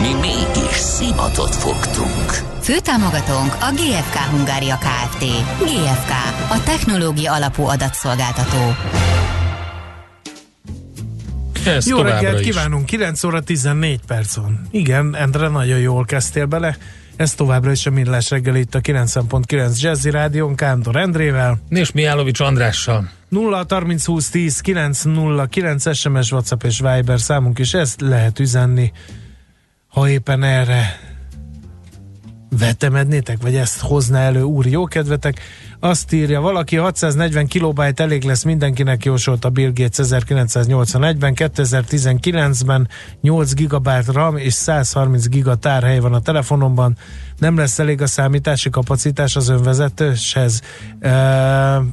Mi mégis szimatot fogtunk. Főtámogatónk a GFK Hungária Kft. GFK, a technológia alapú adatszolgáltató. Ez Jó reggelt is. kívánunk, 9 óra 14 percon. Igen, Endre, nagyon jól kezdtél bele. Ez továbbra is a Millás reggel itt a 90.9 Jazzy Rádión Kántor Endrével. És Miálovics Andrással. 0 30 20 10 9 0 9 SMS, WhatsApp és Viber számunk is ezt lehet üzenni, ha éppen erre vetemednétek, vagy ezt hozna elő úr jó kedvetek. Azt írja valaki, 640 kilobájt elég lesz mindenkinek, jósolta Bill Gates 1981-ben, 2019-ben 8 gigabyte RAM és 130 giga tárhely van a telefonomban, nem lesz elég a számítási kapacitás az önvezetőshez. E,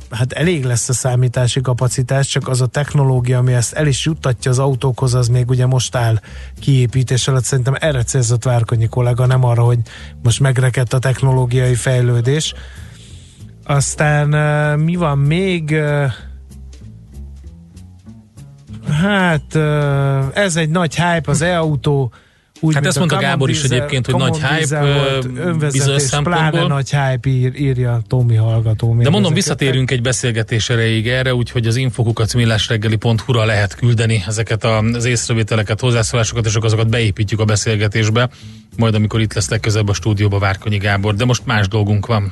hát elég lesz a számítási kapacitás, csak az a technológia, ami ezt el is juttatja az autókhoz, az még ugye most áll kiépítés alatt. Szerintem erre célzott Várkonyi kollega, nem arra, hogy most megrekedt a technológiai fejlődés. Aztán e, mi van még? E, Hát e, ez egy nagy hype, az e-autó úgy, Hát ezt mondta Gábor is Diesel- egyébként, hogy nagy hype, volt, bizonyos pláne szempontból. nagy hype ír, írja Tomi hallgató. De mondom, visszatérünk egy beszélgetés erejéig erre, úgyhogy az infokukat millásreggeli.hu-ra lehet küldeni ezeket az észrevételeket, hozzászólásokat, és azokat beépítjük a beszélgetésbe, majd amikor itt lesz legközelebb a stúdióba Várkonyi Gábor. De most más dolgunk van.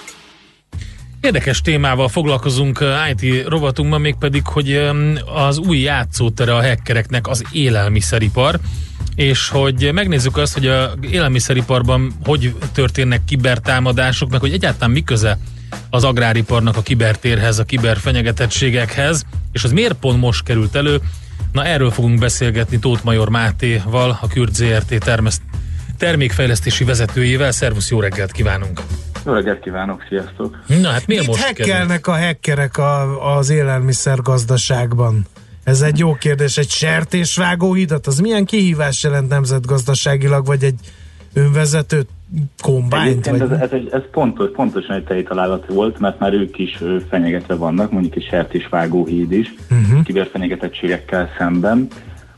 Érdekes témával foglalkozunk uh, IT rovatunkban, mégpedig, hogy az új játszótere a hackereknek az élelmiszeripar, és hogy megnézzük azt, hogy a élelmiszeriparban hogy történnek kibertámadások, meg hogy egyáltalán mi köze az agráriparnak a kibertérhez, a kiberfenyegetettségekhez, és az miért pont most került elő. Na erről fogunk beszélgetni Tóth Major Mátéval, a Kürt ZRT termeszt, termékfejlesztési vezetőjével. Szervusz, jó reggelt kívánunk! Jó reggelt kívánok, sziasztok! Na hát Mit most hekkelnek a hackerek a, az élelmiszer gazdaságban? Ez egy jó kérdés. Egy sertésvágóhidat, az milyen kihívás jelent nemzetgazdaságilag, vagy egy önvezető kombányt? Vagy... ez, ez, egy, ez pontos, pontosan egy tei találat volt, mert már ők is fenyegetve vannak, mondjuk egy sertésvágó híd is, uh-huh. kiberfenyegetettségekkel szemben.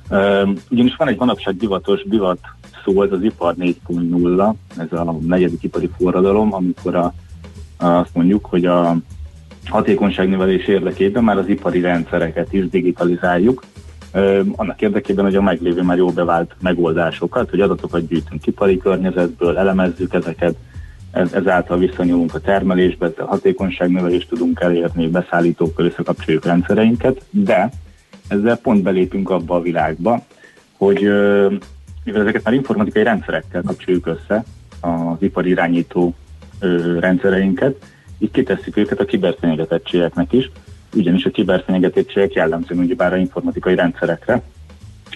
Ö, ugyanis van egy manapság divatos divat szó, ez az ipar 4.0, ez a negyedik ipari forradalom, amikor a, a, azt mondjuk, hogy a hatékonyságnövelés érdekében már az ipari rendszereket is digitalizáljuk, annak érdekében, hogy a meglévő már jó bevált megoldásokat, hogy adatokat gyűjtünk ipari környezetből, elemezzük ezeket, ez, ezáltal visszanyúlunk a termelésbe, ezzel hatékonyságnövelést tudunk elérni, beszállítókkal összekapcsoljuk rendszereinket, de ezzel pont belépünk abba a világba, hogy mivel ezeket már informatikai rendszerekkel kapcsoljuk össze, az ipari irányító ö, rendszereinket, így kitesszük őket a kiberfenyegetettségeknek is, ugyanis a kiberfenyegetettségek jellemzően ugyebár a informatikai rendszerekre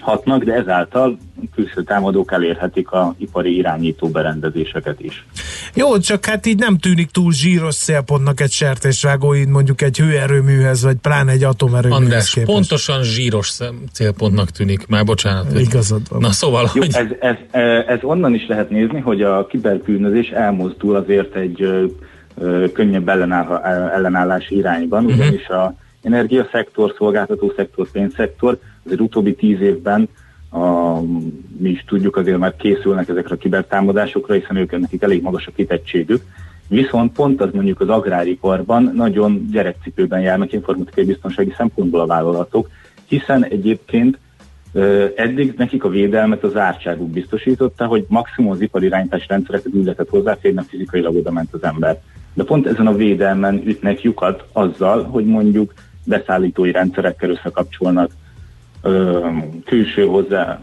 hatnak, de ezáltal külső támadók elérhetik a ipari irányító berendezéseket is. Jó, csak hát így nem tűnik túl zsíros célpontnak egy sertésvágóhíd mondjuk egy hőerőműhez, vagy pláne egy atomerőműhez András, képest. pontosan zsíros célpontnak tűnik. Már bocsánat. hogy- Igazad van. Na szóval, Jó, hogy ez, ez, ez onnan is lehet nézni, hogy a kiberbűnözés elmozdul azért egy ö, ö, könnyebb ellenáll, ellenállási irányban, Mhm. ugyanis a energiaszektor, szolgáltató szektor, pénzszektor azért utóbbi tíz évben a, mi is tudjuk, azért már készülnek ezekre a kibertámadásokra, hiszen ők nekik elég magas a kitettségük. Viszont pont az mondjuk az agráriparban nagyon gyerekcipőben járnak informatikai biztonsági szempontból a vállalatok, hiszen egyébként Eddig nekik a védelmet az ártságuk biztosította, hogy maximum az ipari irányítási rendszereket úgy lehetett hozzáférni, fizikailag oda ment az ember. de pont ezen a védelmen ütnek lyukat azzal, hogy mondjuk beszállítói rendszerekkel összekapcsolnak, külső hozzá,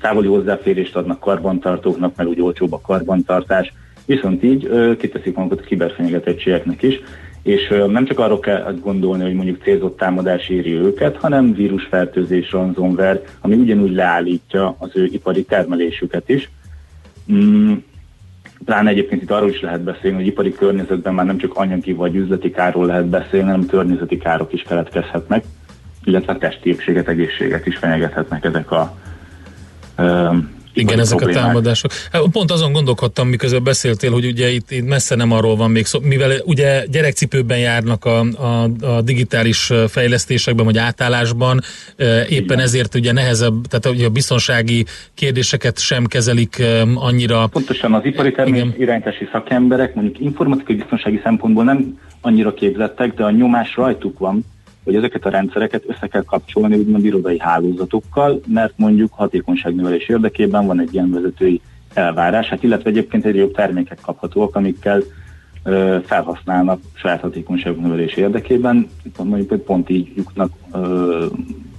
távoli hozzáférést adnak karbantartóknak, mert úgy olcsóbb a karbantartás, viszont így kiteszik magukat a kiberfenyegetettségeknek is, és nem csak arról kell gondolni, hogy mondjuk célzott támadás éri őket, hanem vírusfertőzés, ransomware, ami ugyanúgy leállítja az ő ipari termelésüket is. Pláne egyébként itt arról is lehet beszélni, hogy ipari környezetben már nem csak anyagi vagy üzleti kárról lehet beszélni, hanem környezeti károk is keletkezhetnek, illetve testi épséget, egészséget is fenyegethetnek ezek a igen, ezek problémák. a támadások. Hát pont azon gondolkodtam, miközben beszéltél, hogy ugye itt, itt messze nem arról van még szó, mivel ugye gyerekcipőben járnak a, a, a digitális fejlesztésekben, vagy átállásban, éppen Igen. ezért ugye nehezebb, tehát ugye a biztonsági kérdéseket sem kezelik annyira. Pontosan az ipari termék irányítási szakemberek mondjuk informatikai biztonsági szempontból nem annyira képzettek, de a nyomás rajtuk van, hogy ezeket a rendszereket össze kell kapcsolni úgymond irodai hálózatokkal, mert mondjuk hatékonyságnövelés érdekében van egy ilyen vezetői elvárás, hát illetve egyébként egy jobb termékek kaphatóak, amikkel ö, felhasználnak saját hatékonyságnövelés érdekében, mondjuk pont így jutnak, ö,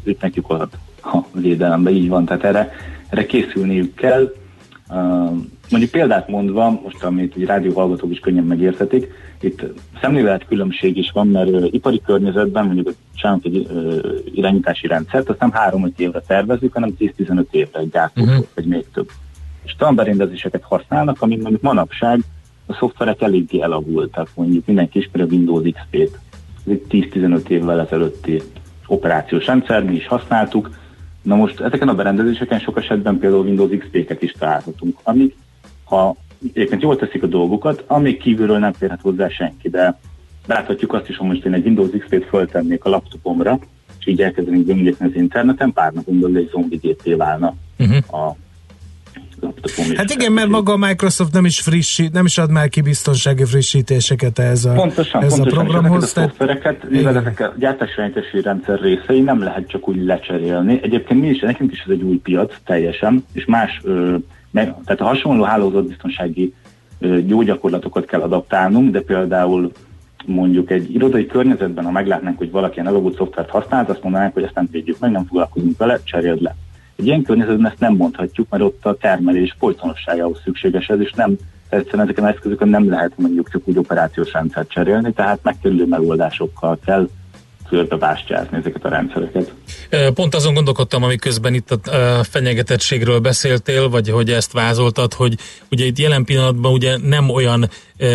ütnek lyukat a védelembe, így van, tehát erre, erre készülniük kell. Mondjuk példát mondva, most amit egy rádióhallgatók is könnyen megérthetik, itt szemlélet különbség is van, mert uh, ipari környezetben mondjuk csinálunk egy uh, irányítási rendszert, azt nem 3-5 évre tervezzük, hanem 10-15 évre egy gyártó, uh-huh. vagy még több. És tanberendezéseket használnak, amit mondjuk manapság a szoftverek eléggé elavultak, mondjuk mindenki ismeri a Windows XP-t. Ez egy 10-15 évvel ezelőtti operációs rendszer, mi is használtuk. Na most ezeken a berendezéseken sok esetben például Windows XP-ket is találhatunk, amik ha egyébként jól teszik a dolgokat, amíg kívülről nem férhet hozzá senki, de láthatjuk azt is, hogy most én egy Windows XP-t föltennék a laptopomra, és így elkezdenénk böngészni az interneten, pár napon belül egy zombi GT válna uh-huh. a laptopom Hát igen, mert maga a Microsoft nem is frissít, nem is ad már ki biztonsági frissítéseket ez a, pontosan, ez pontosan, a programhoz. Pontosan, a szoftvereket, mivel ezek a gyártásirányítási rendszer részei nem lehet csak úgy lecserélni. Egyébként mi is, nekünk is ez egy új piac teljesen, és más ö, meg, tehát a hasonló hálózatbiztonsági jó gyakorlatokat kell adaptálnunk, de például mondjuk egy irodai környezetben, ha meglátnánk, hogy valaki ilyen elavult szoftvert használt, azt mondanánk, hogy ezt nem védjük meg, nem foglalkozunk vele, cseréld le. Egy ilyen környezetben ezt nem mondhatjuk, mert ott a termelés folytonosságához szükséges ez, és nem egyszerűen ezeken az eszközökön nem lehet mondjuk csak úgy operációs rendszert cserélni, tehát megkerülő megoldásokkal kell körbebástyázni ezeket a rendszereket. Pont azon gondolkodtam, amiközben itt a fenyegetettségről beszéltél, vagy hogy ezt vázoltad, hogy ugye itt jelen pillanatban ugye nem olyan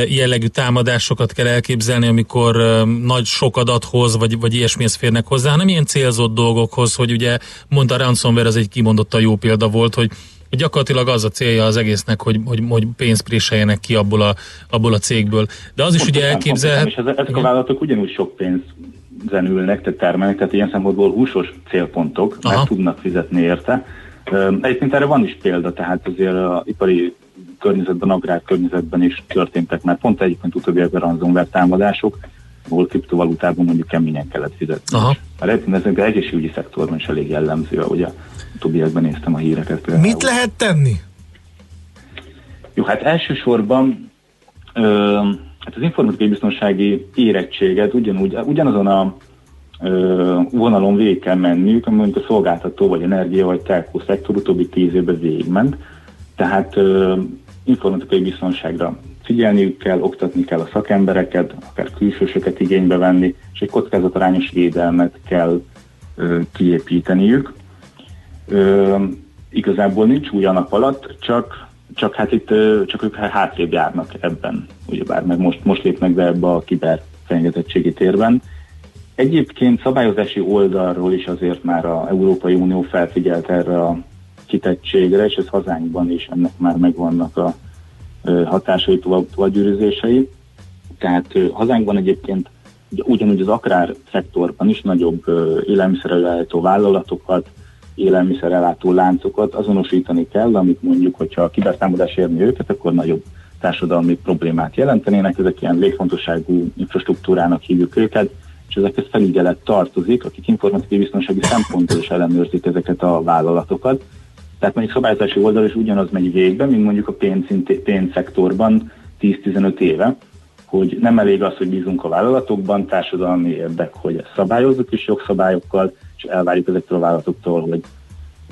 jellegű támadásokat kell elképzelni, amikor nagy sok adathoz, vagy, vagy ilyesmihez férnek hozzá, hanem ilyen célzott dolgokhoz, hogy ugye mondta ransomware, az egy kimondottan jó példa volt, hogy gyakorlatilag az a célja az egésznek, hogy, hogy, hogy pénzt préseljenek ki abból a, abból a cégből. De az is ugye elképzelhet... És ezek a vállalatok ugyanúgy sok pénzt zenülnek, tehát termelnek, tehát ilyen szempontból húsos célpontok, Aha. mert tudnak fizetni érte. Egyébként erre van is példa, tehát azért a ipari környezetben, agrár környezetben is történtek már pont egyébként utóbbi a ransomware támadások, ahol kriptovalutában mondjuk keményen kellett fizetni. Aha. Mert egyébként ez az egészségügyi szektorban is elég jellemző, ahogy a utóbbiakban néztem a híreket. Például. Mit lehet tenni? Jó, hát elsősorban ö, hát az informatikai biztonsági érettséget ugyanúgy, ugyanazon a ö, vonalon végig kell menniük, ami mondjuk a szolgáltató, vagy energia, vagy telkó szektor utóbbi tíz évben végigment. Tehát ö, informatikai biztonságra figyelniük kell, oktatni kell a szakembereket, akár külsősöket igénybe venni, és egy kockázatarányos védelmet kell ö, kiépíteniük. Ö, igazából nincs új a nap alatt, csak csak hát itt csak ők hátrébb járnak ebben, ugyebár, meg most, most lépnek be ebbe a kiberfenyegetettségi térben. Egyébként szabályozási oldalról is azért már a Európai Unió felfigyelt erre a kitettségre, és ez hazánkban is ennek már megvannak a hatásai, továbbgyűrűzései. Tehát hazánkban egyébként ugyanúgy az agrár szektorban is nagyobb élelmiszerelőállító vállalatokat, élelmiszerellátó láncokat azonosítani kell, amit mondjuk, hogyha a kibertámadás érni őket, akkor nagyobb társadalmi problémát jelentenének. Ezek ilyen létfontosságú infrastruktúrának hívjuk őket, és ezekhez felügyelet tartozik, akik informatikai biztonsági szempontból is ellenőrzik ezeket a vállalatokat. Tehát mondjuk szabályozási oldal is ugyanaz megy végbe, mint mondjuk a pénz, pénzszektorban 10-15 éve, hogy nem elég az, hogy bízunk a vállalatokban, társadalmi érdek, hogy ezt szabályozzuk is jogszabályokkal, és elvárjuk ezektől a vállalatoktól, hogy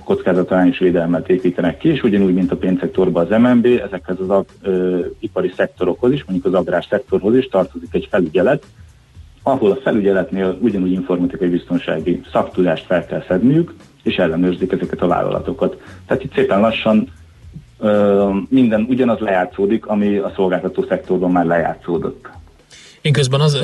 kockázatalányos védelmet építenek ki, és ugyanúgy, mint a pénzszektorban az MNB, ezekhez az ö, ipari szektorokhoz is, mondjuk az agrár szektorhoz is tartozik egy felügyelet, ahol a felügyeletnél ugyanúgy informatikai biztonsági szaktudást fel kell szedniük, és ellenőrzik ezeket a vállalatokat. Tehát itt szépen lassan minden ugyanaz lejátszódik, ami a szolgáltató szektorban már lejátszódott. Én közben az,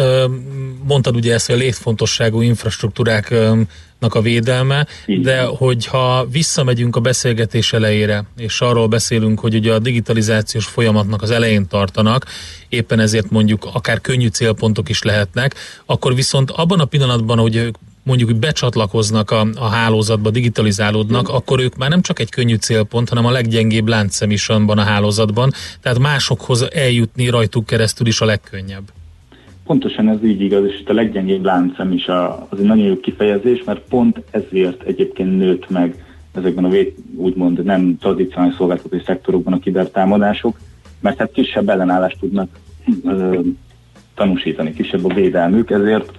mondtad ugye ezt, hogy a létfontosságú infrastruktúráknak a védelme, de hogyha visszamegyünk a beszélgetés elejére, és arról beszélünk, hogy ugye a digitalizációs folyamatnak az elején tartanak, éppen ezért mondjuk akár könnyű célpontok is lehetnek, akkor viszont abban a pillanatban, hogy mondjuk becsatlakoznak a, a hálózatba, digitalizálódnak, akkor ők már nem csak egy könnyű célpont, hanem a leggyengébb láncszem is van a hálózatban, tehát másokhoz eljutni rajtuk keresztül is a legkönnyebb. Pontosan ez így igaz, és itt a leggyengébb láncem is a, az egy nagyon jó kifejezés, mert pont ezért egyébként nőtt meg ezekben a vét, úgymond nem tradicionális szolgáltatói szektorokban a kibertámadások, mert hát kisebb ellenállást tudnak ö, tanúsítani, kisebb a védelmük, ezért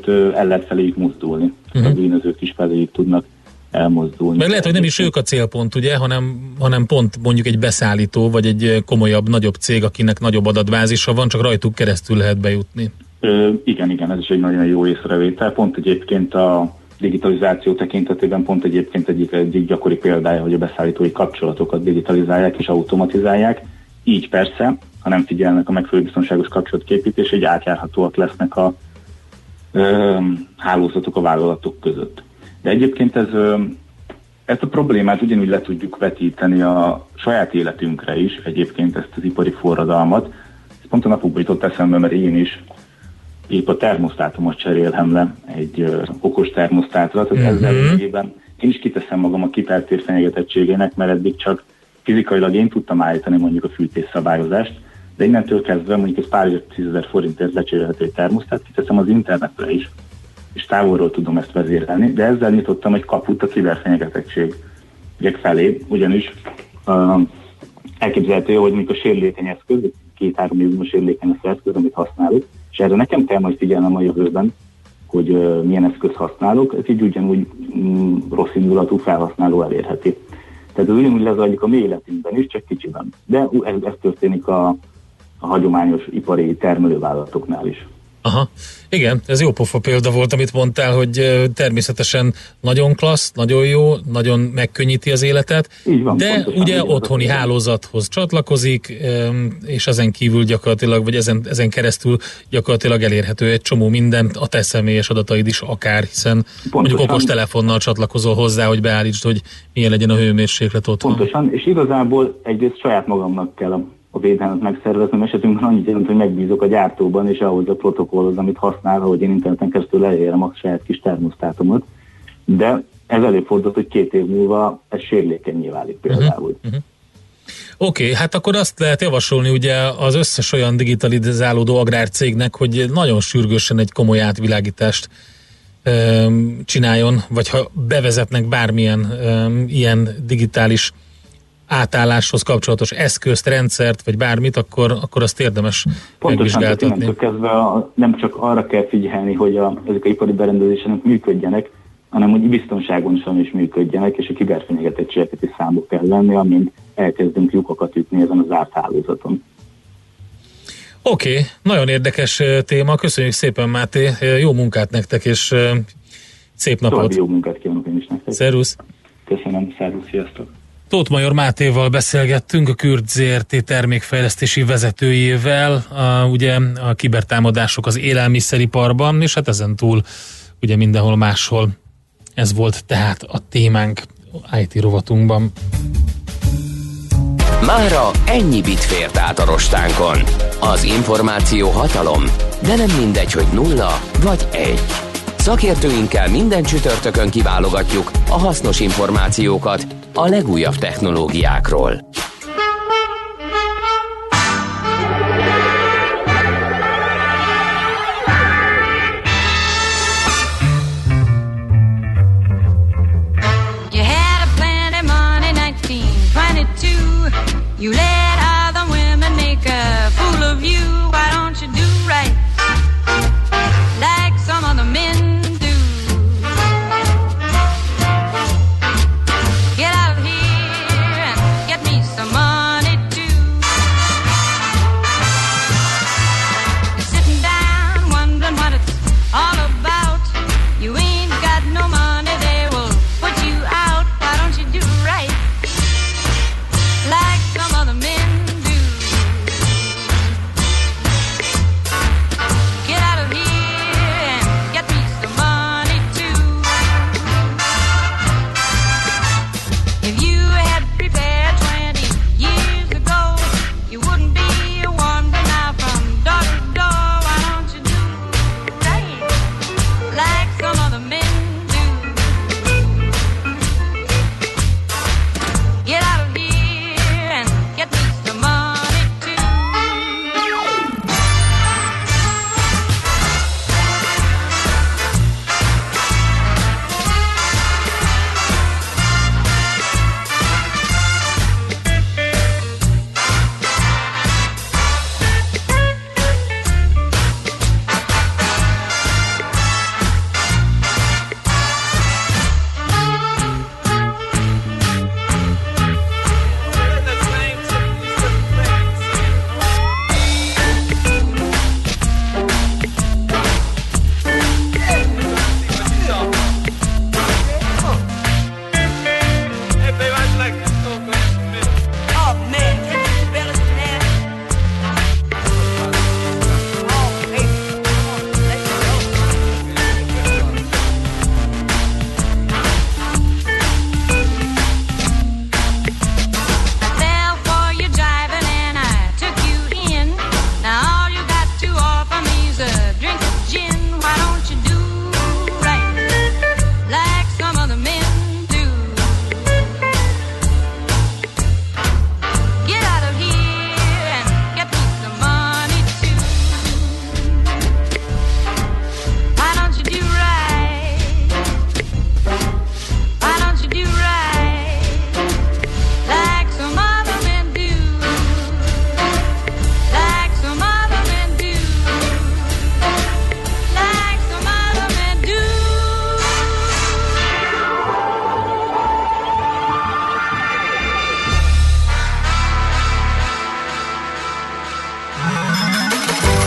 tehát el lehet feléjük mozdulni. Uh-huh. A bűnözők is feléjük tudnak elmozdulni. Meg lehet, hogy nem is ők a célpont, ugye, hanem, hanem pont mondjuk egy beszállító, vagy egy komolyabb, nagyobb cég, akinek nagyobb adatvázisa van, csak rajtuk keresztül lehet bejutni. Ö, igen, igen, ez is egy nagyon jó észrevétel. Pont egyébként a digitalizáció tekintetében pont egyébként egyik, egyik gyakori példája, hogy a beszállítói kapcsolatokat digitalizálják és automatizálják. Így persze, ha nem figyelnek a megfelelő biztonságos kapcsolatképítés, egy átjárhatóak lesznek a hálózatok a vállalatok között. De egyébként ez, ezt a problémát ugyanúgy le tudjuk vetíteni a saját életünkre is, egyébként ezt az ipari forradalmat. Ez pont a napokban jutott eszembe, mert én is épp a termosztátomot cserélhem le egy ö, okos termosztátra, tehát mm-hmm. ezzel én is kiteszem magam a kipertér fenyegetettségének, mert eddig csak fizikailag én tudtam állítani mondjuk a fűtés szabályozást, de innentől kezdve mondjuk ez pár tízezer forintért lecserélhető egy termosztát, kiteszem az internetre is, és távolról tudom ezt vezérelni, de ezzel nyitottam egy kaput a kiberfenyegetettségek felé, ugyanis uh, elképzelhető, hogy mondjuk a sérülékeny eszköz, két-három évben sérülékeny az eszköz, amit használok, és erre nekem kell majd figyelnem a jövőben, hogy uh, milyen eszköz használok, ez így ugyanúgy um, rossz indulatú felhasználó elérheti. Tehát ez ugyanúgy lezajlik a mi életünkben is, csak kicsiben. De ez, ez történik a, a hagyományos ipari termelővállalatoknál is. Aha, igen, ez jó pofa példa volt, amit mondtál, hogy természetesen nagyon klassz, nagyon jó, nagyon megkönnyíti az életet, van, de ugye otthoni hálózathoz csatlakozik, és ezen kívül gyakorlatilag, vagy ezen, ezen keresztül gyakorlatilag elérhető egy csomó mindent, a te személyes adataid is akár, hiszen pontosan. mondjuk okos telefonnal csatlakozol hozzá, hogy beállítsd, hogy milyen legyen a hőmérséklet otthon. Pontosan, és igazából egyrészt saját magamnak kell a a védelmet megszerveznem, esetünkben annyit jelent, hogy megbízok a gyártóban, és ahhoz a protokollhoz, amit használ, hogy én interneten keresztül elérem a saját kis termosztátomat. De ez előfordult, hogy két év múlva ez sérülékenyé válik például. Uh-huh. Uh-huh. Oké, okay, hát akkor azt lehet javasolni ugye az összes olyan digitalizálódó agrárcégnek, hogy nagyon sürgősen egy komoly átvilágítást öm, csináljon, vagy ha bevezetnek bármilyen öm, ilyen digitális átálláshoz kapcsolatos eszközt, rendszert, vagy bármit, akkor, akkor azt érdemes Pontosan, megvizsgáltatni. kezdve a, nem csak arra kell figyelni, hogy a, ezek a ipari berendezések működjenek, hanem hogy biztonságosan is működjenek, és a kiberfenyegetettségeket is számba kell lenni, amint elkezdünk lyukakat ütni ezen az zárt hálózaton. Oké, okay, nagyon érdekes téma, köszönjük szépen Máté, jó munkát nektek, és szép napot! További jó munkát kívánok én is nektek! Szervusz! Köszönöm, szervusz, sziasztok! Tóth Major Mátéval beszélgettünk, a Kürt ZRT termékfejlesztési vezetőjével, a, ugye a kibertámadások az élelmiszeriparban, és hát ezen túl ugye mindenhol máshol. Ez volt tehát a témánk IT rovatunkban. Mára ennyi bit fért át a rostánkon. Az információ hatalom, de nem mindegy, hogy nulla vagy egy. Szakértőinkkel minden csütörtökön kiválogatjuk a hasznos információkat a legújabb technológiákról.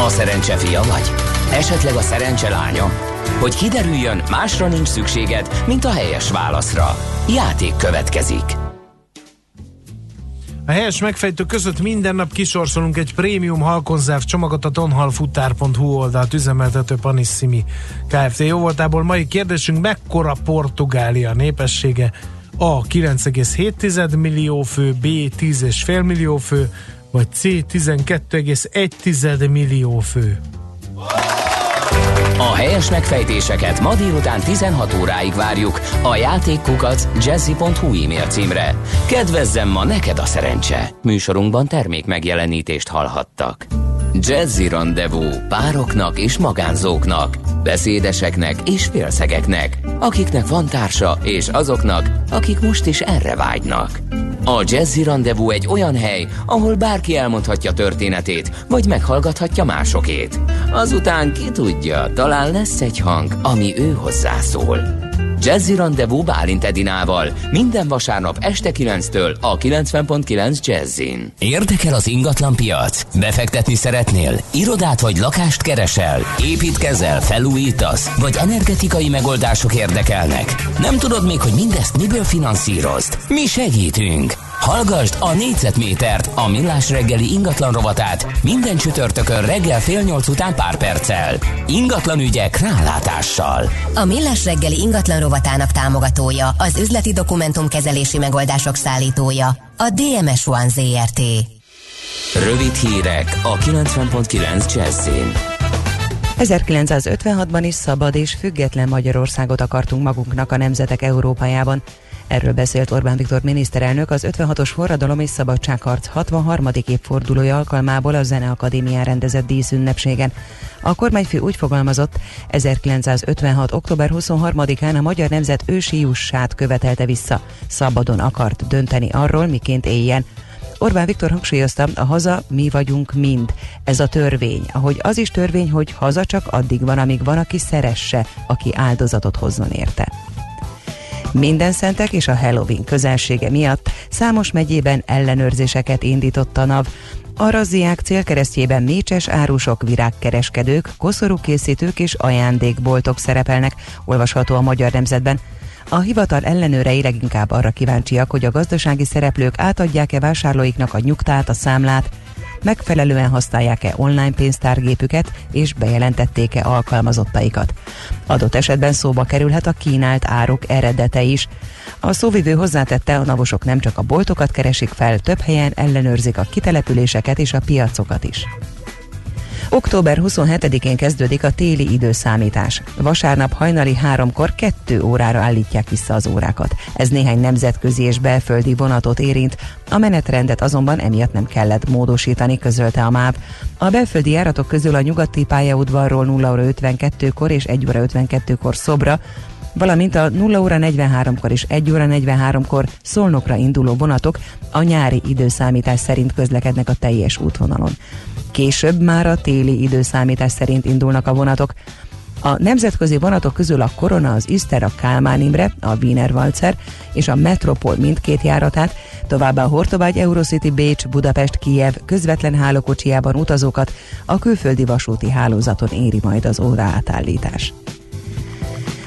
Szerencse fia vagy? Esetleg a szerencse lánya? Hogy kiderüljön, másra nincs szükséged, mint a helyes válaszra. Játék következik. A helyes megfejtő között minden nap kisorsolunk egy prémium halkonzerv csomagot a tonhalfutár.hu oldalt üzemeltető Panissimi Kft. Jó voltából mai kérdésünk, mekkora Portugália népessége? A 9,7 millió fő, B 10,5 millió fő, vagy C 12,1 millió fő. A helyes megfejtéseket ma délután 16 óráig várjuk a játékkukac jazzy.hu e-mail címre. Kedvezzem ma neked a szerencse! Műsorunkban termék megjelenítést hallhattak. Jazzy Rendezvú pároknak és magánzóknak, beszédeseknek és félszegeknek, akiknek van társa és azoknak, akik most is erre vágynak. A Jazzy Rendezvú egy olyan hely, ahol bárki elmondhatja történetét, vagy meghallgathatja másokét. Azután ki tudja, talán lesz egy hang, ami ő hozzászól. Jazzy Rendezvú Bálint Edinával minden vasárnap este 9-től a 90.9 Jazzin. Érdekel az ingatlan piac? Befektetni szeretnél? Irodát vagy lakást keresel? Építkezel? Felújítasz? Vagy energetikai megoldások érdekelnek? Nem tudod még, hogy mindezt miből finanszírozd? Mi segítünk! Hallgasd a négyzetmétert, a millás reggeli ingatlan rovatát minden csütörtökön reggel fél nyolc után pár perccel. Ingatlan ügyek rálátással. A millás reggeli ingatlan rovatának támogatója, az üzleti dokumentumkezelési megoldások szállítója, a DMS One ZRT. Rövid hírek a 90.9 Jazzin. 1956-ban is szabad és független Magyarországot akartunk magunknak a nemzetek Európájában. Erről beszélt Orbán Viktor miniszterelnök az 56-os forradalom és szabadságharc 63. évfordulója alkalmából a Zeneakadémián rendezett díszünnepségen. A kormányfő úgy fogalmazott, 1956. október 23-án a magyar nemzet ősi jussát követelte vissza. Szabadon akart dönteni arról, miként éljen. Orbán Viktor hangsúlyozta, a haza mi vagyunk mind. Ez a törvény. Ahogy az is törvény, hogy haza csak addig van, amíg van, aki szeresse, aki áldozatot hozzon érte. Minden szentek és a Halloween közelsége miatt számos megyében ellenőrzéseket indított a NAV. A razziák célkeresztjében mécses árusok, virágkereskedők, koszorúkészítők és ajándékboltok szerepelnek, olvasható a Magyar Nemzetben. A hivatal ellenőrei leginkább arra kíváncsiak, hogy a gazdasági szereplők átadják-e vásárlóiknak a nyugtát, a számlát, megfelelően használják-e online pénztárgépüket, és bejelentették-e alkalmazottaikat. Adott esetben szóba kerülhet a kínált áruk eredete is. A szóvivő hozzátette, a navosok nem csak a boltokat keresik fel, több helyen ellenőrzik a kitelepüléseket és a piacokat is. Október 27-én kezdődik a téli időszámítás. Vasárnap hajnali háromkor kettő órára állítják vissza az órákat. Ez néhány nemzetközi és belföldi vonatot érint, a menetrendet azonban emiatt nem kellett módosítani, közölte a MÁV. A belföldi járatok közül a nyugati pályaudvarról 0 óra 52-kor és 1 óra 52-kor szobra, valamint a 0 óra 43-kor és 1 óra 43-kor Szolnokra induló vonatok a nyári időszámítás szerint közlekednek a teljes útvonalon. Később már a téli időszámítás szerint indulnak a vonatok. A nemzetközi vonatok közül a Korona, az Iszter, a Kálmán Imre, a Wiener Walzer és a Metropol mindkét járatát, továbbá a Hortobágy Eurocity Bécs, Budapest, Kijev közvetlen hálókocsijában utazókat a külföldi vasúti hálózaton éri majd az óra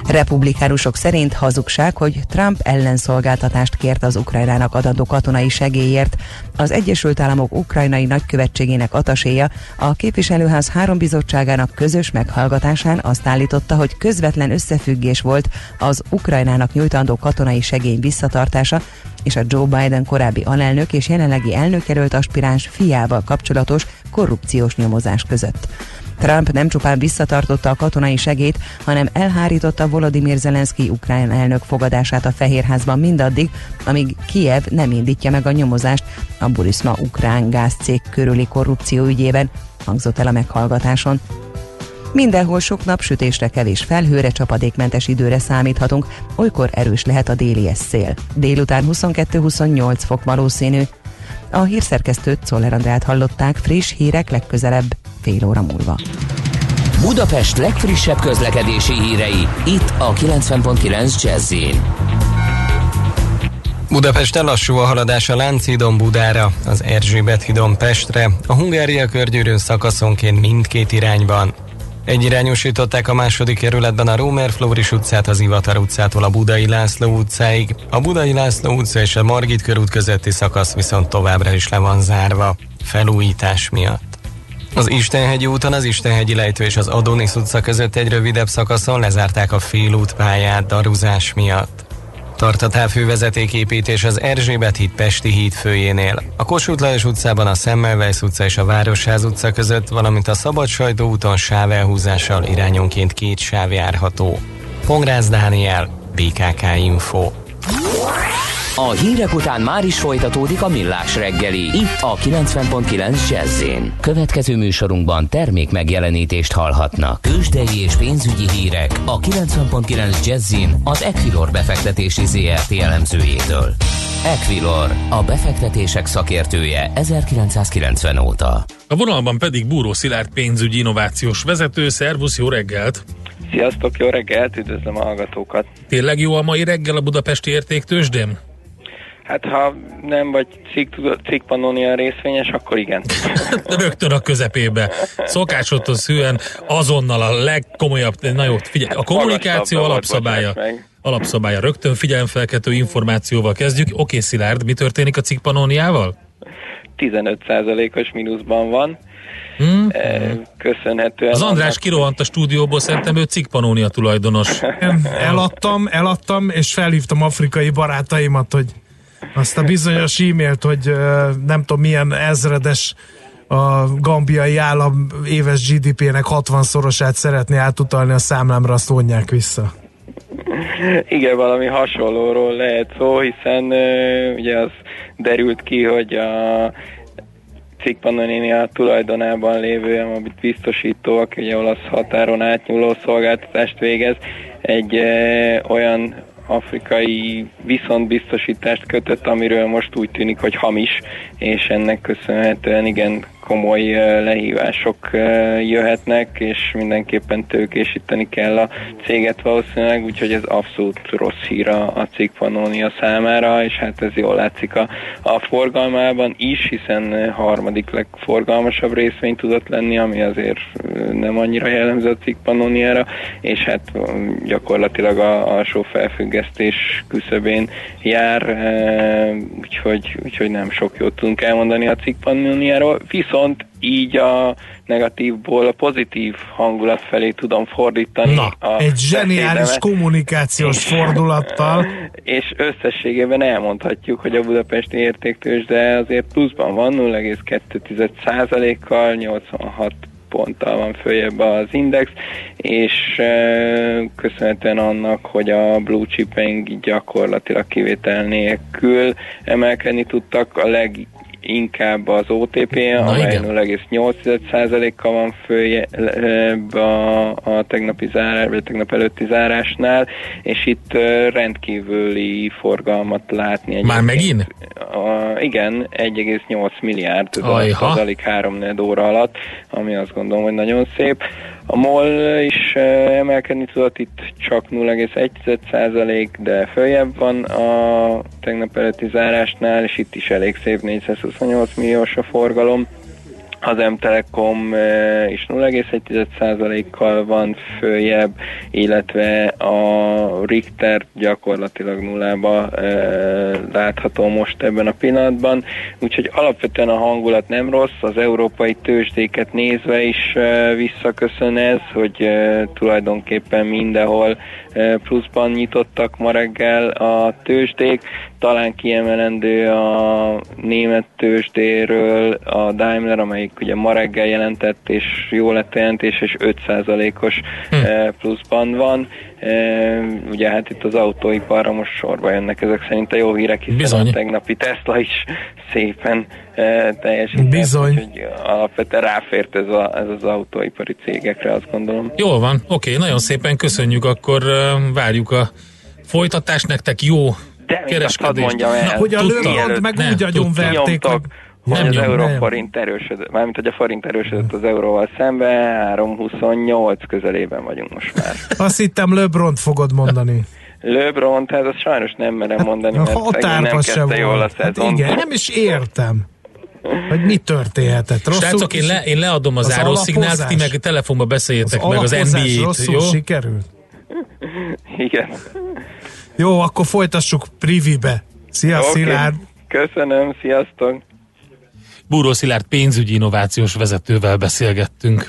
átállítás. Republikánusok szerint hazugság, hogy Trump ellenszolgáltatást kért az Ukrajnának adandó katonai segélyért. Az Egyesült Államok ukrajnai nagykövetségének ataséja a képviselőház három bizottságának közös meghallgatásán azt állította, hogy közvetlen összefüggés volt az Ukrajnának nyújtandó katonai segély visszatartása és a Joe Biden korábbi alelnök és jelenlegi elnökjelölt aspiráns fiával kapcsolatos korrupciós nyomozás között. Trump nem csupán visszatartotta a katonai segét, hanem elhárította Volodymyr Zelenszky ukrán elnök fogadását a Fehérházban mindaddig, amíg Kiev nem indítja meg a nyomozást a Burisma ukrán gázcég körüli korrupció ügyében, hangzott el a meghallgatáson. Mindenhol sok napsütésre, kevés felhőre, csapadékmentes időre számíthatunk, olykor erős lehet a déli szél. Délután 22-28 fok valószínű. A hírszerkesztőt Czoller Andrát hallották, friss hírek legközelebb fél óra múlva. Budapest legfrissebb közlekedési hírei, itt a 90.9 jazz Budapesten lassú a haladás a Lánchídon Budára, az Erzsébet hídon Pestre, a Hungária körgyűrűn szakaszonként mindkét irányban. Egyirányosították a második kerületben a Rómer Flóris utcát az Ivatar utcától a Budai László utcáig. A Budai László utca és a Margit körút közötti szakasz viszont továbbra is le van zárva, felújítás miatt. Az Istenhegyi úton az Istenhegyi lejtő és az Adonis utca között egy rövidebb szakaszon lezárták a félútpályát daruzás miatt. Tart a távfővezetéképítés az Erzsébet híd Pesti híd főjénél. A Kossuth Lajos utcában a Szemmelweis utca és a Városház utca között, valamint a Szabad Sajtó úton sávelhúzással irányonként két sáv járható. Pongrász Dániel, BKK Info. A hírek után már is folytatódik a millás reggeli. Itt a 90.9 jazz Következő műsorunkban termék megjelenítést hallhatnak. Kősdei és pénzügyi hírek a 90.9 jazz az Equilor befektetési ZRT elemzőjétől. Equilor, a befektetések szakértője 1990 óta. A vonalban pedig Búró Szilárd pénzügyi innovációs vezető. Szervusz, jó reggelt! Sziasztok, jó reggelt, üdvözlöm a hallgatókat! Tényleg jó a mai reggel a budapesti értéktősdén? Hát ha nem vagy cikk, cikk részvényes, akkor igen. Rögtön a közepébe. Szokásodtól szűen azonnal a legkomolyabb, na jó, figyelj, a kommunikáció alapszabálya. Alapszabálya. Rögtön figyelemfelkeltő információval kezdjük. Oké, Szilárd, mi történik a cikk 15%-os mínuszban van. Hmm. Köszönhetően. Az András annak... kirohant a stúdióból, szerintem ő cikkpanónia tulajdonos. eladtam, eladtam, és felhívtam afrikai barátaimat, hogy azt a bizonyos e-mailt, hogy nem tudom milyen ezredes a gambiai állam éves GDP-nek 60-szorosát szeretné átutalni a számlámra, azt vonják vissza. Igen, valami hasonlóról lehet szó, hiszen ugye az derült ki, hogy a cikk a tulajdonában lévő, amit biztosító, aki ugye olasz határon átnyúló szolgáltatást végez, egy uh, olyan afrikai viszontbiztosítást kötött, amiről most úgy tűnik, hogy hamis, és ennek köszönhetően igen komoly lehívások jöhetnek, és mindenképpen tőkésíteni kell a céget valószínűleg, úgyhogy ez abszolút rossz hír a, cikk Pannonia számára, és hát ez jól látszik a, a forgalmában is, hiszen harmadik legforgalmasabb részvény tudott lenni, ami azért nem annyira jellemző a cikk Pannoniára, és hát gyakorlatilag a alsó felfüggesztés küszöbén jár, úgyhogy, úgyhogy nem sok jót tudunk elmondani a cikk Pannoniáról. Viszont viszont így a negatívból a pozitív hangulat felé tudom fordítani. Na, a egy zseniális kommunikációs fordulattal. És összességében elmondhatjuk, hogy a budapesti értéktős, de azért pluszban van 0,2%-kal, 86 ponttal van följebb az index, és köszönhetően annak, hogy a blue chiping gyakorlatilag kivétel nélkül emelkedni tudtak, a leg inkább az OTP, amely 0,8%-kal van följebb a, a tegnapi zárás, vagy tegnap előtti zárásnál, és itt rendkívüli forgalmat látni. Egy Már megint? A, igen, 1,8 milliárd az alig 3 óra alatt, ami azt gondolom, hogy nagyon szép. A MOL is emelkedni tudott, itt csak 0,1%, de följebb van a tegnap előtti zárásnál, és itt is elég szép 428 milliós a forgalom. Az M-Telekom is 0,1%-kal van följebb, illetve a Richter gyakorlatilag nullába látható most ebben a pillanatban, úgyhogy alapvetően a hangulat nem rossz, az európai tőzsdéket nézve is visszaköszön ez, hogy tulajdonképpen mindenhol pluszban nyitottak ma reggel a tőzsdék, talán kiemelendő a német tőzsdéről a Daimler, amelyik ugye ma reggel jelentett, és jó lett jelentés, és 5%-os hm. Eh, pluszban van. Eh, ugye hát itt az autóiparra most sorba jönnek ezek szerint a jó hírek, hiszen Bizony. a tegnapi Tesla is szépen teljesített. Bizony. Úgyhogy alapvetően ráfért ez, a, ez az autóipari cégekre, azt gondolom. Jól van, oké, nagyon szépen köszönjük, akkor várjuk a folytatást, nektek jó de kereskedést. mondjam el. Na, hogy a lőront meg úgy agyonverték. Meg hogy nem az euró forint erősödött, mármint hogy a forint erősödött az euróval szembe, 3,28 közelében vagyunk most már. Azt hittem LeBron fogod mondani. Löbron, tehát azt sajnos nem merem mondani, mert a nem kezdte jól a szezon. Hát igen, nem is értem hogy mi történhetett. Rosszul Srácok, én, le, én leadom az, az árószignált, ti meg telefonba beszéljetek az meg az NBA-t. jó? sikerült? Igen. Jó, akkor folytassuk privibe. Szia, okay. Szilárd! Köszönöm, sziasztok! Búró Szilárd pénzügyi innovációs vezetővel beszélgettünk.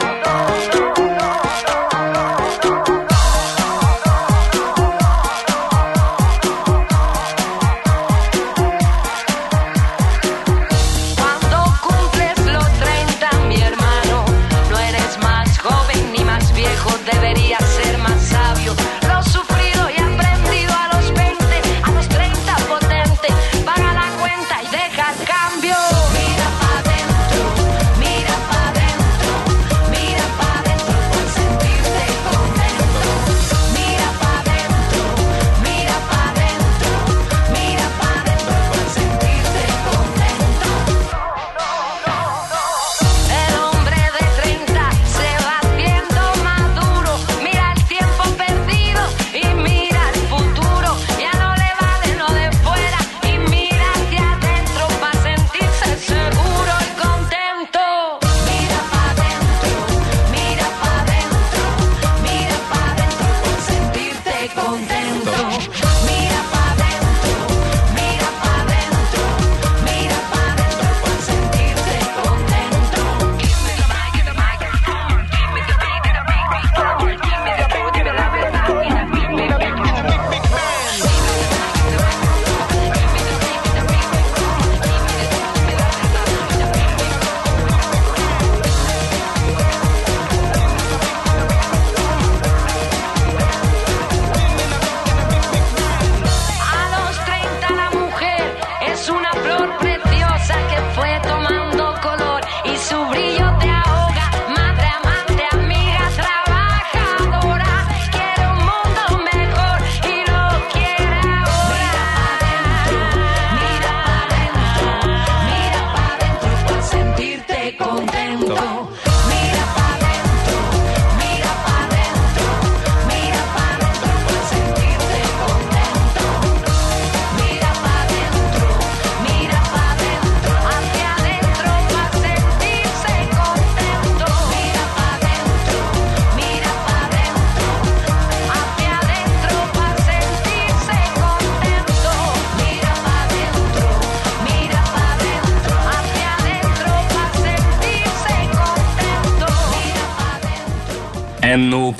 走。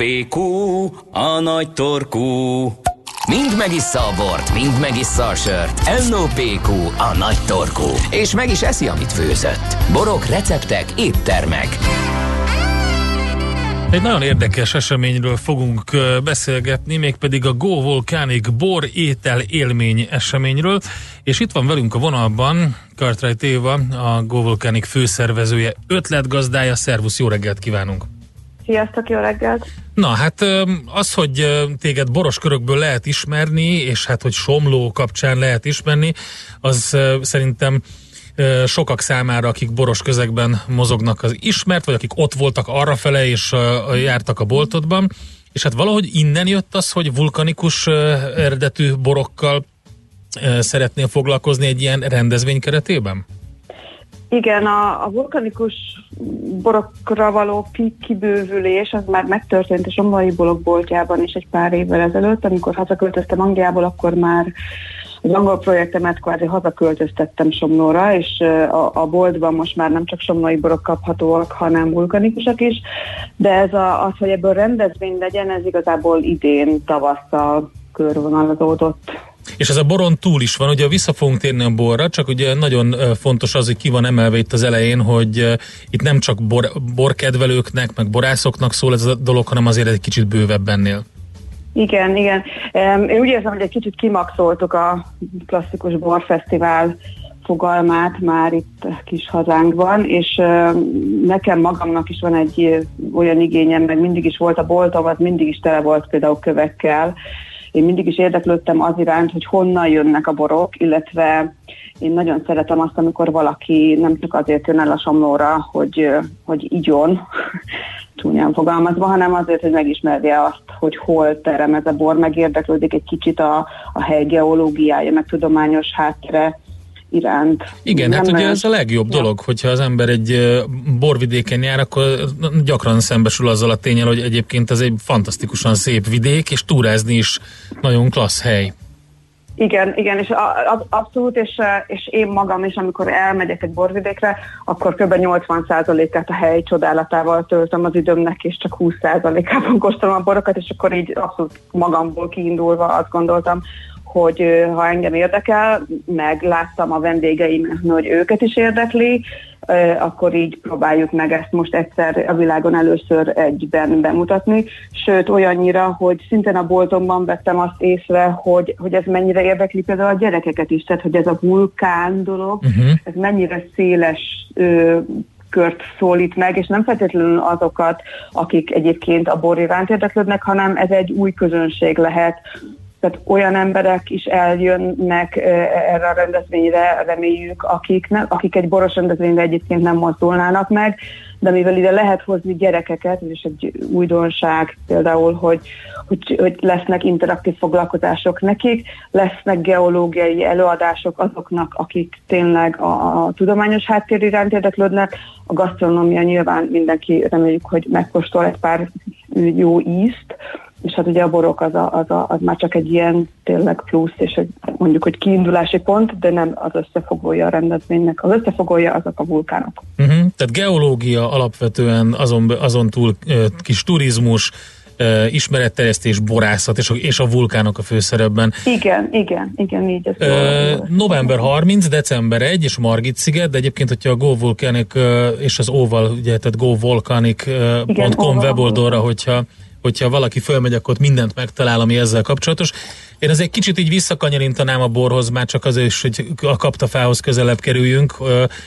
NOPQ, a nagy torkú. Mind megissza a bort, mind megissza a sört. NOPQ, a nagy torkú. És meg is eszi, amit főzött. Borok, receptek, éttermek. Egy nagyon érdekes eseményről fogunk beszélgetni, mégpedig a Go Volcanic bor étel élmény eseményről, és itt van velünk a vonalban Cartwright Éva, a Go Volcanic főszervezője, ötletgazdája, szervusz, jó reggelt kívánunk! Sziasztok, jó reggelt! Na hát az, hogy téged boros körökből lehet ismerni, és hát, hogy Somló kapcsán lehet ismerni, az szerintem sokak számára, akik boros közegben mozognak, az ismert, vagy akik ott voltak arrafele, és jártak a boltodban. És hát valahogy innen jött az, hogy vulkanikus eredetű borokkal szeretnél foglalkozni egy ilyen rendezvény keretében? Igen, a, a vulkanikus borokra való kibővülés az már megtörtént a Somlai Bolok boltjában is egy pár évvel ezelőtt, amikor hazaköltöztem Angliából, akkor már az angol projektemet kvázi hazaköltöztettem Somlóra, és a, a boltban most már nem csak somlói borok kaphatóak, hanem vulkanikusak is, de ez a, az, hogy ebből rendezvény legyen, ez igazából idén tavasszal körvonalazódott. És ez a boron túl is van, ugye vissza fogunk térni a borra, csak ugye nagyon fontos az, hogy ki van emelve itt az elején, hogy itt nem csak bor, borkedvelőknek, meg borászoknak szól ez a dolog, hanem azért egy kicsit bővebb ennél. Igen, igen. Én úgy érzem, hogy egy kicsit kimaxoltuk a klasszikus borfesztivál fogalmát már itt kis hazánkban, és nekem magamnak is van egy olyan igényem, meg mindig is volt a boltom, az mindig is tele volt például kövekkel. Én mindig is érdeklődtem az iránt, hogy honnan jönnek a borok, illetve én nagyon szeretem azt, amikor valaki nem csak azért jön el a somlóra, hogy, hogy igyon, csúnyán fogalmazva, hanem azért, hogy megismerje azt, hogy hol terem ez a bor, megérdeklődik egy kicsit a, a hely geológiája, meg tudományos háttere iránt. Igen, nem hát ugye ez a legjobb ja. dolog, hogyha az ember egy borvidéken jár, akkor gyakran szembesül azzal a tényel, hogy egyébként ez egy fantasztikusan szép vidék, és túrázni is nagyon klassz hely. Igen, igen, és a, a, abszolút, és, és én magam is, amikor elmegyek egy borvidékre, akkor kb. 80%-át a hely csodálatával töltöm az időmnek, és csak 20%-ában kóstolom a borokat, és akkor így abszolút magamból kiindulva azt gondoltam, hogy ha engem érdekel, meg láttam a vendégeim, hogy őket is érdekli, akkor így próbáljuk meg ezt most egyszer a világon először egyben bemutatni. Sőt, olyannyira, hogy szintén a boltomban vettem azt észre, hogy, hogy ez mennyire érdekli például a gyerekeket is, tehát hogy ez a vulkán dolog, uh-huh. ez mennyire széles ö, kört szólít meg, és nem feltétlenül azokat, akik egyébként a bor iránt érdeklődnek, hanem ez egy új közönség lehet, tehát olyan emberek is eljönnek erre a rendezvényre, reméljük, akik, ne, akik egy boros rendezvényre egyébként nem mozdulnának meg, de mivel ide lehet hozni gyerekeket, és egy újdonság például, hogy, hogy, hogy lesznek interaktív foglalkozások nekik, lesznek geológiai előadások azoknak, akik tényleg a, a tudományos háttér iránt érdeklődnek, a gasztronómia nyilván mindenki reméljük, hogy megkóstol egy pár jó ízt, és hát ugye a borok az, a, az, a, az már csak egy ilyen tényleg plusz, és egy, mondjuk, hogy kiindulási pont, de nem az összefogója a rendezvénynek. Az összefogója azok a vulkánok. Uh-huh. Tehát geológia alapvetően azon, azon túl kis turizmus, ismeretterjesztés, borászat és a, és a vulkánok a főszerepben. Igen, igen, igen, így ez uh, November 30, december 1 és Margit sziget, de egyébként, hogyha a Go Volcanic és az Oval, ugye, tehát govolcanic.com weboldalra, hogyha hogyha valaki fölmegy, akkor mindent megtalál, ami ezzel kapcsolatos. Én azért kicsit így visszakanyarintanám a borhoz, már csak azért is, hogy a kaptafához közelebb kerüljünk.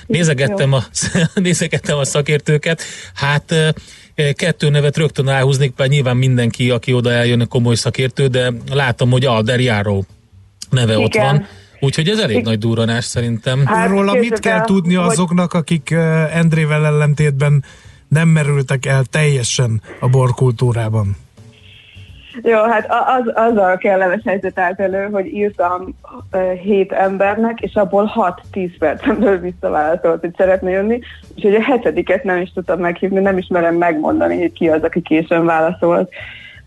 Nézegettem a, nézegettem a szakértőket, hát kettő nevet rögtön elhúznék, mert nyilván mindenki, aki oda eljön, komoly szakértő, de látom, hogy Alder Járó neve Igen. ott van. Úgyhogy ez elég Igen. nagy durranás szerintem. Hát, Róla mit kell tudni azoknak, akik Endrével ellentétben nem merültek el teljesen a borkultúrában? Jó, hát az, az a kellemes helyzet állt elő, hogy írtam hét embernek, és abból 6-10 percen belül visszaválaszolt, hogy szeretne jönni, úgyhogy a hetediket nem is tudtam meghívni, nem is merem megmondani, hogy ki az, aki későn válaszolt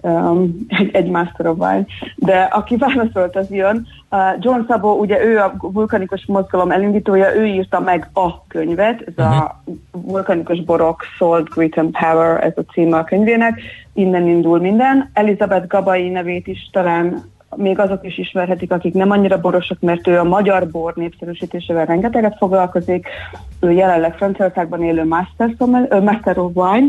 um, egy, egy Master of Wine. De aki válaszolt, az jön. Uh, John Szabó, ugye ő a vulkanikus mozgalom elindítója, ő írta meg a könyvet, ez uh-huh. a mhm. vulkanikus borok, Salt, Grit and Power, ez a címe a könyvének, innen indul minden. Elizabeth Gabai nevét is talán még azok is ismerhetik, akik nem annyira borosak, mert ő a magyar bor népszerűsítésével rengeteget foglalkozik. Ő jelenleg Franciaországban élő Master, Master of Wine,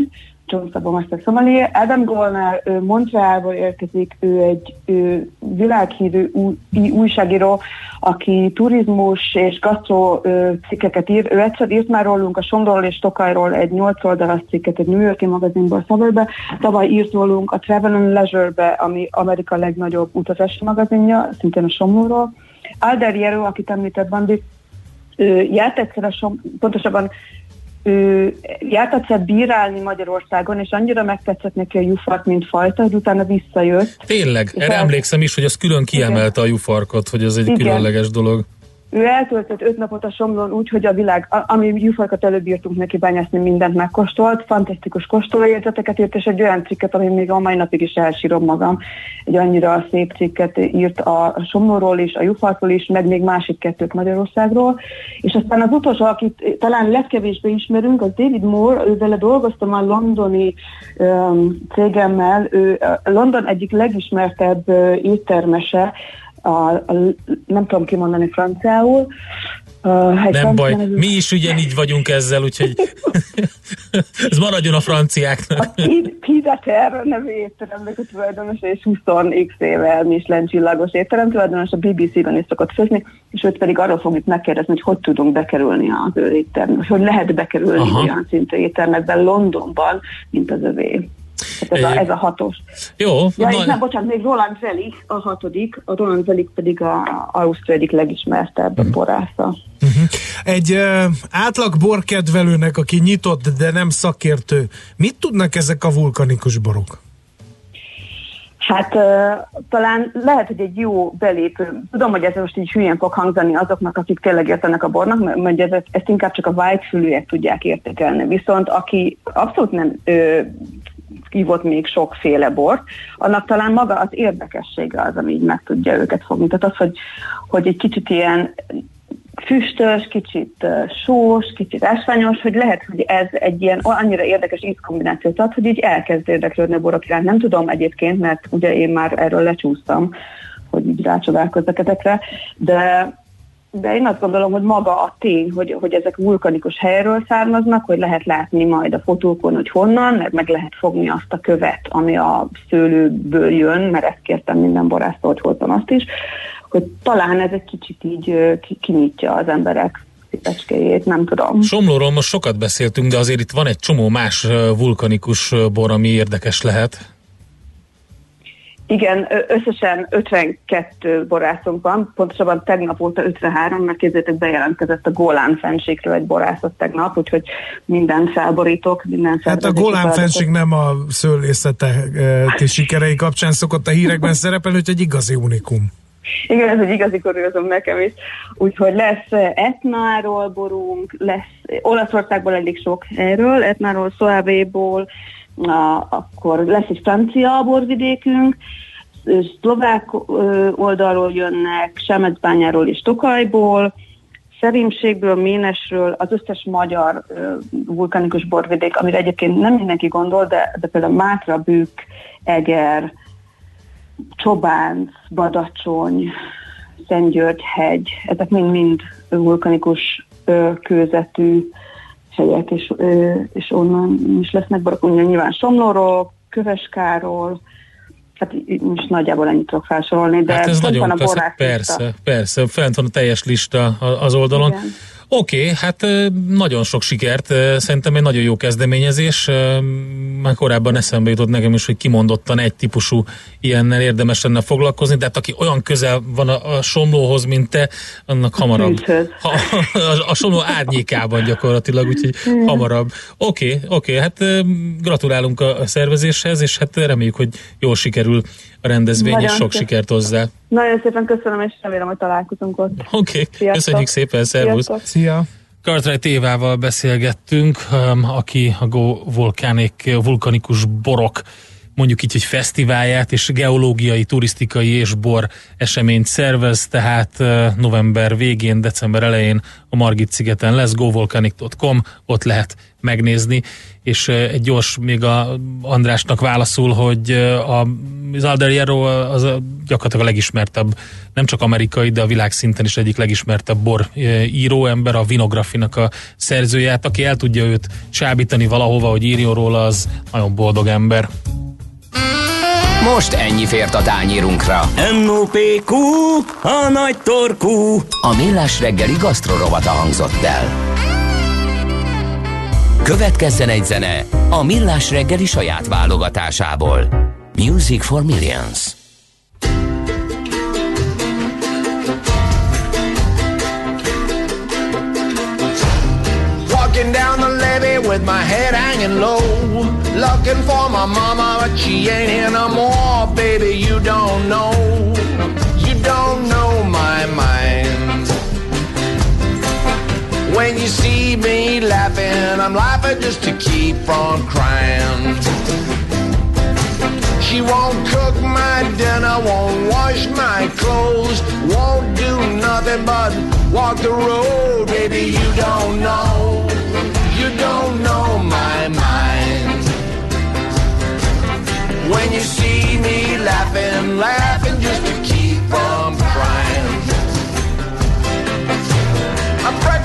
John Szabó Master Sommelier. Adam Golner, ő Montrealból érkezik, ő egy ő világhírű új, újságíró, aki turizmus és gasztro cikkeket ír. Ő egyszer írt már rólunk a Somról és Tokajról egy 8 oldalas cikket egy New Yorki magazinból Szabadba. Tavaly írt rólunk a Travel and Leisure-be, ami Amerika legnagyobb utazási magazinja, szintén a Somlóról. Alder Jero, akit említett Bandi, járt egyszer a Som, pontosabban ő járt egyszer bírálni Magyarországon, és annyira megtetszett neki a jufart, mint fajta, hogy utána visszajött. Tényleg, erre el... emlékszem is, hogy az külön kiemelte Igen. a jufarkot, hogy ez egy Igen. különleges dolog. Ő eltöltött öt napot a Somlón úgy, hogy a világ, ami jufakat előbb írtunk neki bányászni, mindent megkóstolt, fantasztikus kóstolóérzeteket írt, és egy olyan cikket, ami még a mai napig is elsírom magam. Egy annyira szép cikket írt a Somlóról is, a Jufartról is, meg még másik kettőt Magyarországról. És aztán az utolsó, akit talán legkevésbé ismerünk, az David Moore, ő vele dolgoztam a londoni um, cégemmel, ő London egyik legismertebb uh, éttermese, a, a, nem tudom kimondani franciául, Uh, nem baj, mi is ugyanígy vagyunk ezzel, úgyhogy ez maradjon a franciáknak. A Pizater nevű étteremnek a tulajdonos, és 20x éve Michelin csillagos étterem tulajdonos, a BBC-ben is szokott főzni, és őt pedig arról fogjuk megkérdezni, hogy hogy tudunk bekerülni az ő étterembe, hogy lehet bekerülni Aha. olyan szintű éttermekben Londonban, mint az övé. Hát ez, a, ez a hatos. Jó. Ja, és nem, bocsánat, még Roland Zelik a hatodik, a Roland Zelik pedig a Ausztria egyik legismertebb uh-huh. borásza. Uh-huh. Egy uh, átlag borkedvelőnek, aki nyitott, de nem szakértő, mit tudnak ezek a vulkanikus borok? Hát uh, talán lehet, hogy egy jó belépő, tudom, hogy ez most így hülyen fog hangzani azoknak, akik tényleg értenek a bornak, mert ezt, ezt inkább csak a white fülűek tudják értékelni. Viszont aki abszolút nem uh, ívott még sokféle bort, annak talán maga az érdekessége az, ami így meg tudja őket fogni. Tehát az, hogy, hogy egy kicsit ilyen füstös, kicsit sós, kicsit ásványos, hogy lehet, hogy ez egy ilyen annyira érdekes ízkombinációt ad, hogy így elkezd érdeklődni a borok iránt. Nem tudom egyébként, mert ugye én már erről lecsúsztam, hogy így rácsodálkozzak ezekre, de de én azt gondolom, hogy maga a tény, hogy, hogy ezek vulkanikus helyről származnak, hogy lehet látni majd a fotókon, hogy honnan, meg, meg lehet fogni azt a követ, ami a szőlőből jön, mert ezt kértem minden borásztól, hogy hozzam azt is, hogy talán ez egy kicsit így kinyitja az emberek szívecskéjét, nem tudom. Somlóról most sokat beszéltünk, de azért itt van egy csomó más vulkanikus bor, ami érdekes lehet. Igen, összesen 52 borászunk van, pontosabban tegnap óta 53, mert képzétek bejelentkezett a Golán fenségről egy borászat tegnap, úgyhogy minden felborítok, minden Hát a Golán fenség nem a szőlészeti sikerei kapcsán szokott a hírekben szerepelni, hogy egy igazi unikum. Igen, ez egy igazi kuriózum nekem is. Úgyhogy lesz Etnáról borunk, lesz Olaszországból elég sok erről, Etnáról, Szoávéból, akkor lesz egy francia borvidékünk, szlovák oldalról jönnek, Semecbányáról és Tokajból, Szerémségből, Ménesről, az összes magyar vulkanikus borvidék, amire egyébként nem mindenki gondol, de, de például Mátra, Bükk, Eger, Csobánc, Badacsony, Szentgyörgy-hegy, ezek mind-mind vulkanikus kőzetű helyek, és, és onnan is lesznek barakok, nyilván Somlóról, Köveskáról, hát most nagyjából ennyit tudok felsorolni, de hát ez nagyon a persze, persze, fent van a teljes lista az oldalon. Igen. Oké, okay, hát nagyon sok sikert, szerintem egy nagyon jó kezdeményezés. Már korábban eszembe jutott nekem is, hogy kimondottan egy típusú ilyennel érdemes lenne foglalkozni, de hát aki olyan közel van a, a somlóhoz, mint te, annak hamarabb. Ha, a, a somló árnyékában gyakorlatilag, úgyhogy hamarabb. Oké, okay, oké, okay, hát gratulálunk a szervezéshez, és hát reméljük, hogy jól sikerül a rendezvény, Nagyon és sok szépen. sikert hozzá. Nagyon szépen köszönöm, és remélem, hogy találkozunk ott. Oké, okay. köszönjük szépen, szervusz! Szia! Cartwright Évával beszélgettünk, um, aki a Go Volcanic, vulkanikus borok mondjuk így, hogy fesztiválját és geológiai, turisztikai és bor eseményt szervez, tehát november végén, december elején a Margit szigeten lesz, govolcanic.com, ott lehet megnézni, és egy gyors még a Andrásnak válaszul, hogy a, az Alder az gyakorlatilag a legismertebb, nem csak amerikai, de a világszinten is egyik legismertebb bor író ember, a Vinografinak a szerzőját, aki el tudja őt csábítani valahova, hogy írjon róla, az nagyon boldog ember. Most ennyi fért a tányírunkra. M.O.P.Q. A nagy torkú. A millás reggeli gasztrorovata hangzott el. Következzen egy zene a millás reggeli saját válogatásából. Music for Millions. Walking down the levee with my head hanging low. Looking for my mama, but she ain't here no more. Baby, you don't know. When you see me laughing, I'm laughing just to keep from crying. She won't cook my dinner, won't wash my clothes, won't do nothing but walk the road. Baby, you don't know, you don't know my mind. When you see me laughing, laughing just to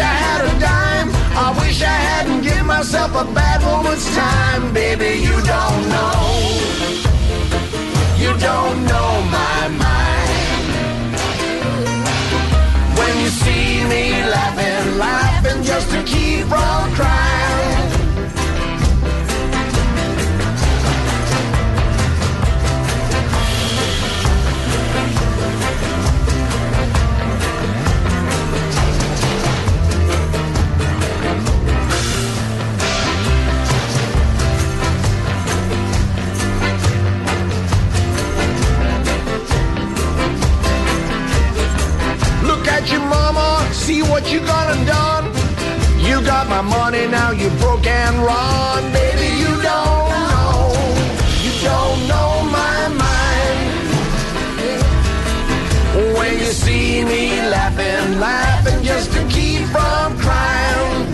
I had a dime. I wish I hadn't given myself a bad woman's time. Baby, you don't know, you don't know my mind. When you see me laughing, laughing just to keep from crying. See what you gone and done. You got my money, now you broke and run. Baby, you don't know, you don't know my mind. When you see me laughing, laughing just to keep from crying.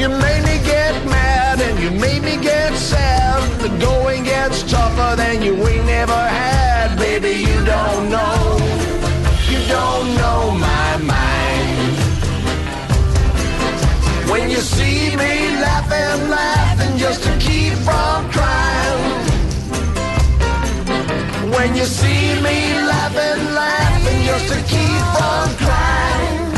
You made me get mad and you made me get sad. The going gets tougher than you ain't never had. Baby, you don't know, see me laughing, laughing just to keep from crying. When you see me laughing, laughing just to keep from crying.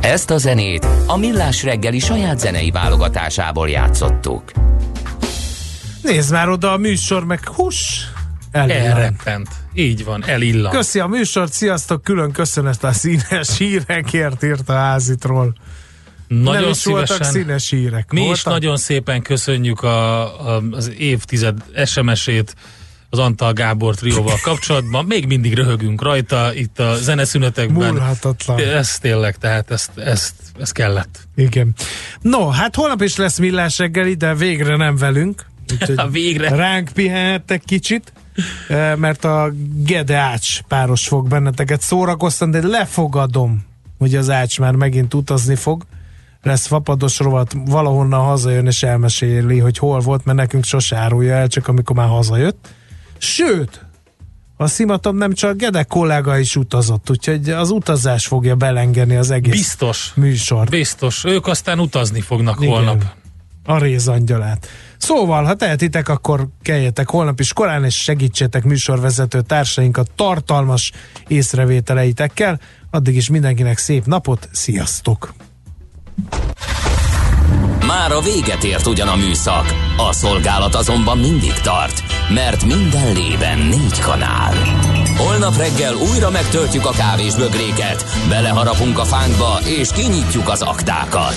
Ezt a zenét a Millás reggeli saját zenei válogatásából játszottuk. Nézd már oda a műsor, meg hús! Elreppent. Így van, elillan. Köszi a műsort, sziasztok, külön köszönet a színes hírekért, írt a házitról. Nagyon Nem is szívesen. voltak színes hírek. Mi voltak? is nagyon szépen köszönjük a, a, az évtized SMS-ét az Antal Gábor trióval kapcsolatban. Még mindig röhögünk rajta itt a zeneszünetekben. Múlhatatlan. Ez tényleg, tehát ezt, ezt, ez kellett. Igen. No, hát holnap is lesz millás reggeli, de végre nem velünk. Úgyhogy végre. Ránk pihenhettek kicsit, mert a Gede Ács páros fog benneteket szórakoztatni, de lefogadom, hogy az Ács már megint utazni fog. Lesz fapados rovat, valahonnan hazajön és elmeséli, hogy hol volt, mert nekünk sose árulja el, csak amikor már hazajött. Sőt, a szimatom nem csak Gede kollega is utazott, úgyhogy az utazás fogja belengeni az egész Biztos. műsort. Biztos. Ők aztán utazni fognak Igen. holnap. A rézangyalát. Szóval, ha tehetitek, akkor keljetek holnap is korán, és segítsétek műsorvezető társainkat tartalmas észrevételeitekkel. Addig is mindenkinek szép napot, sziasztok! Már a véget ért ugyan a műszak, a szolgálat azonban mindig tart, mert minden lében négy kanál. Holnap reggel újra megtöltjük a kávés bögréket, beleharapunk a fánkba és kinyitjuk az aktákat.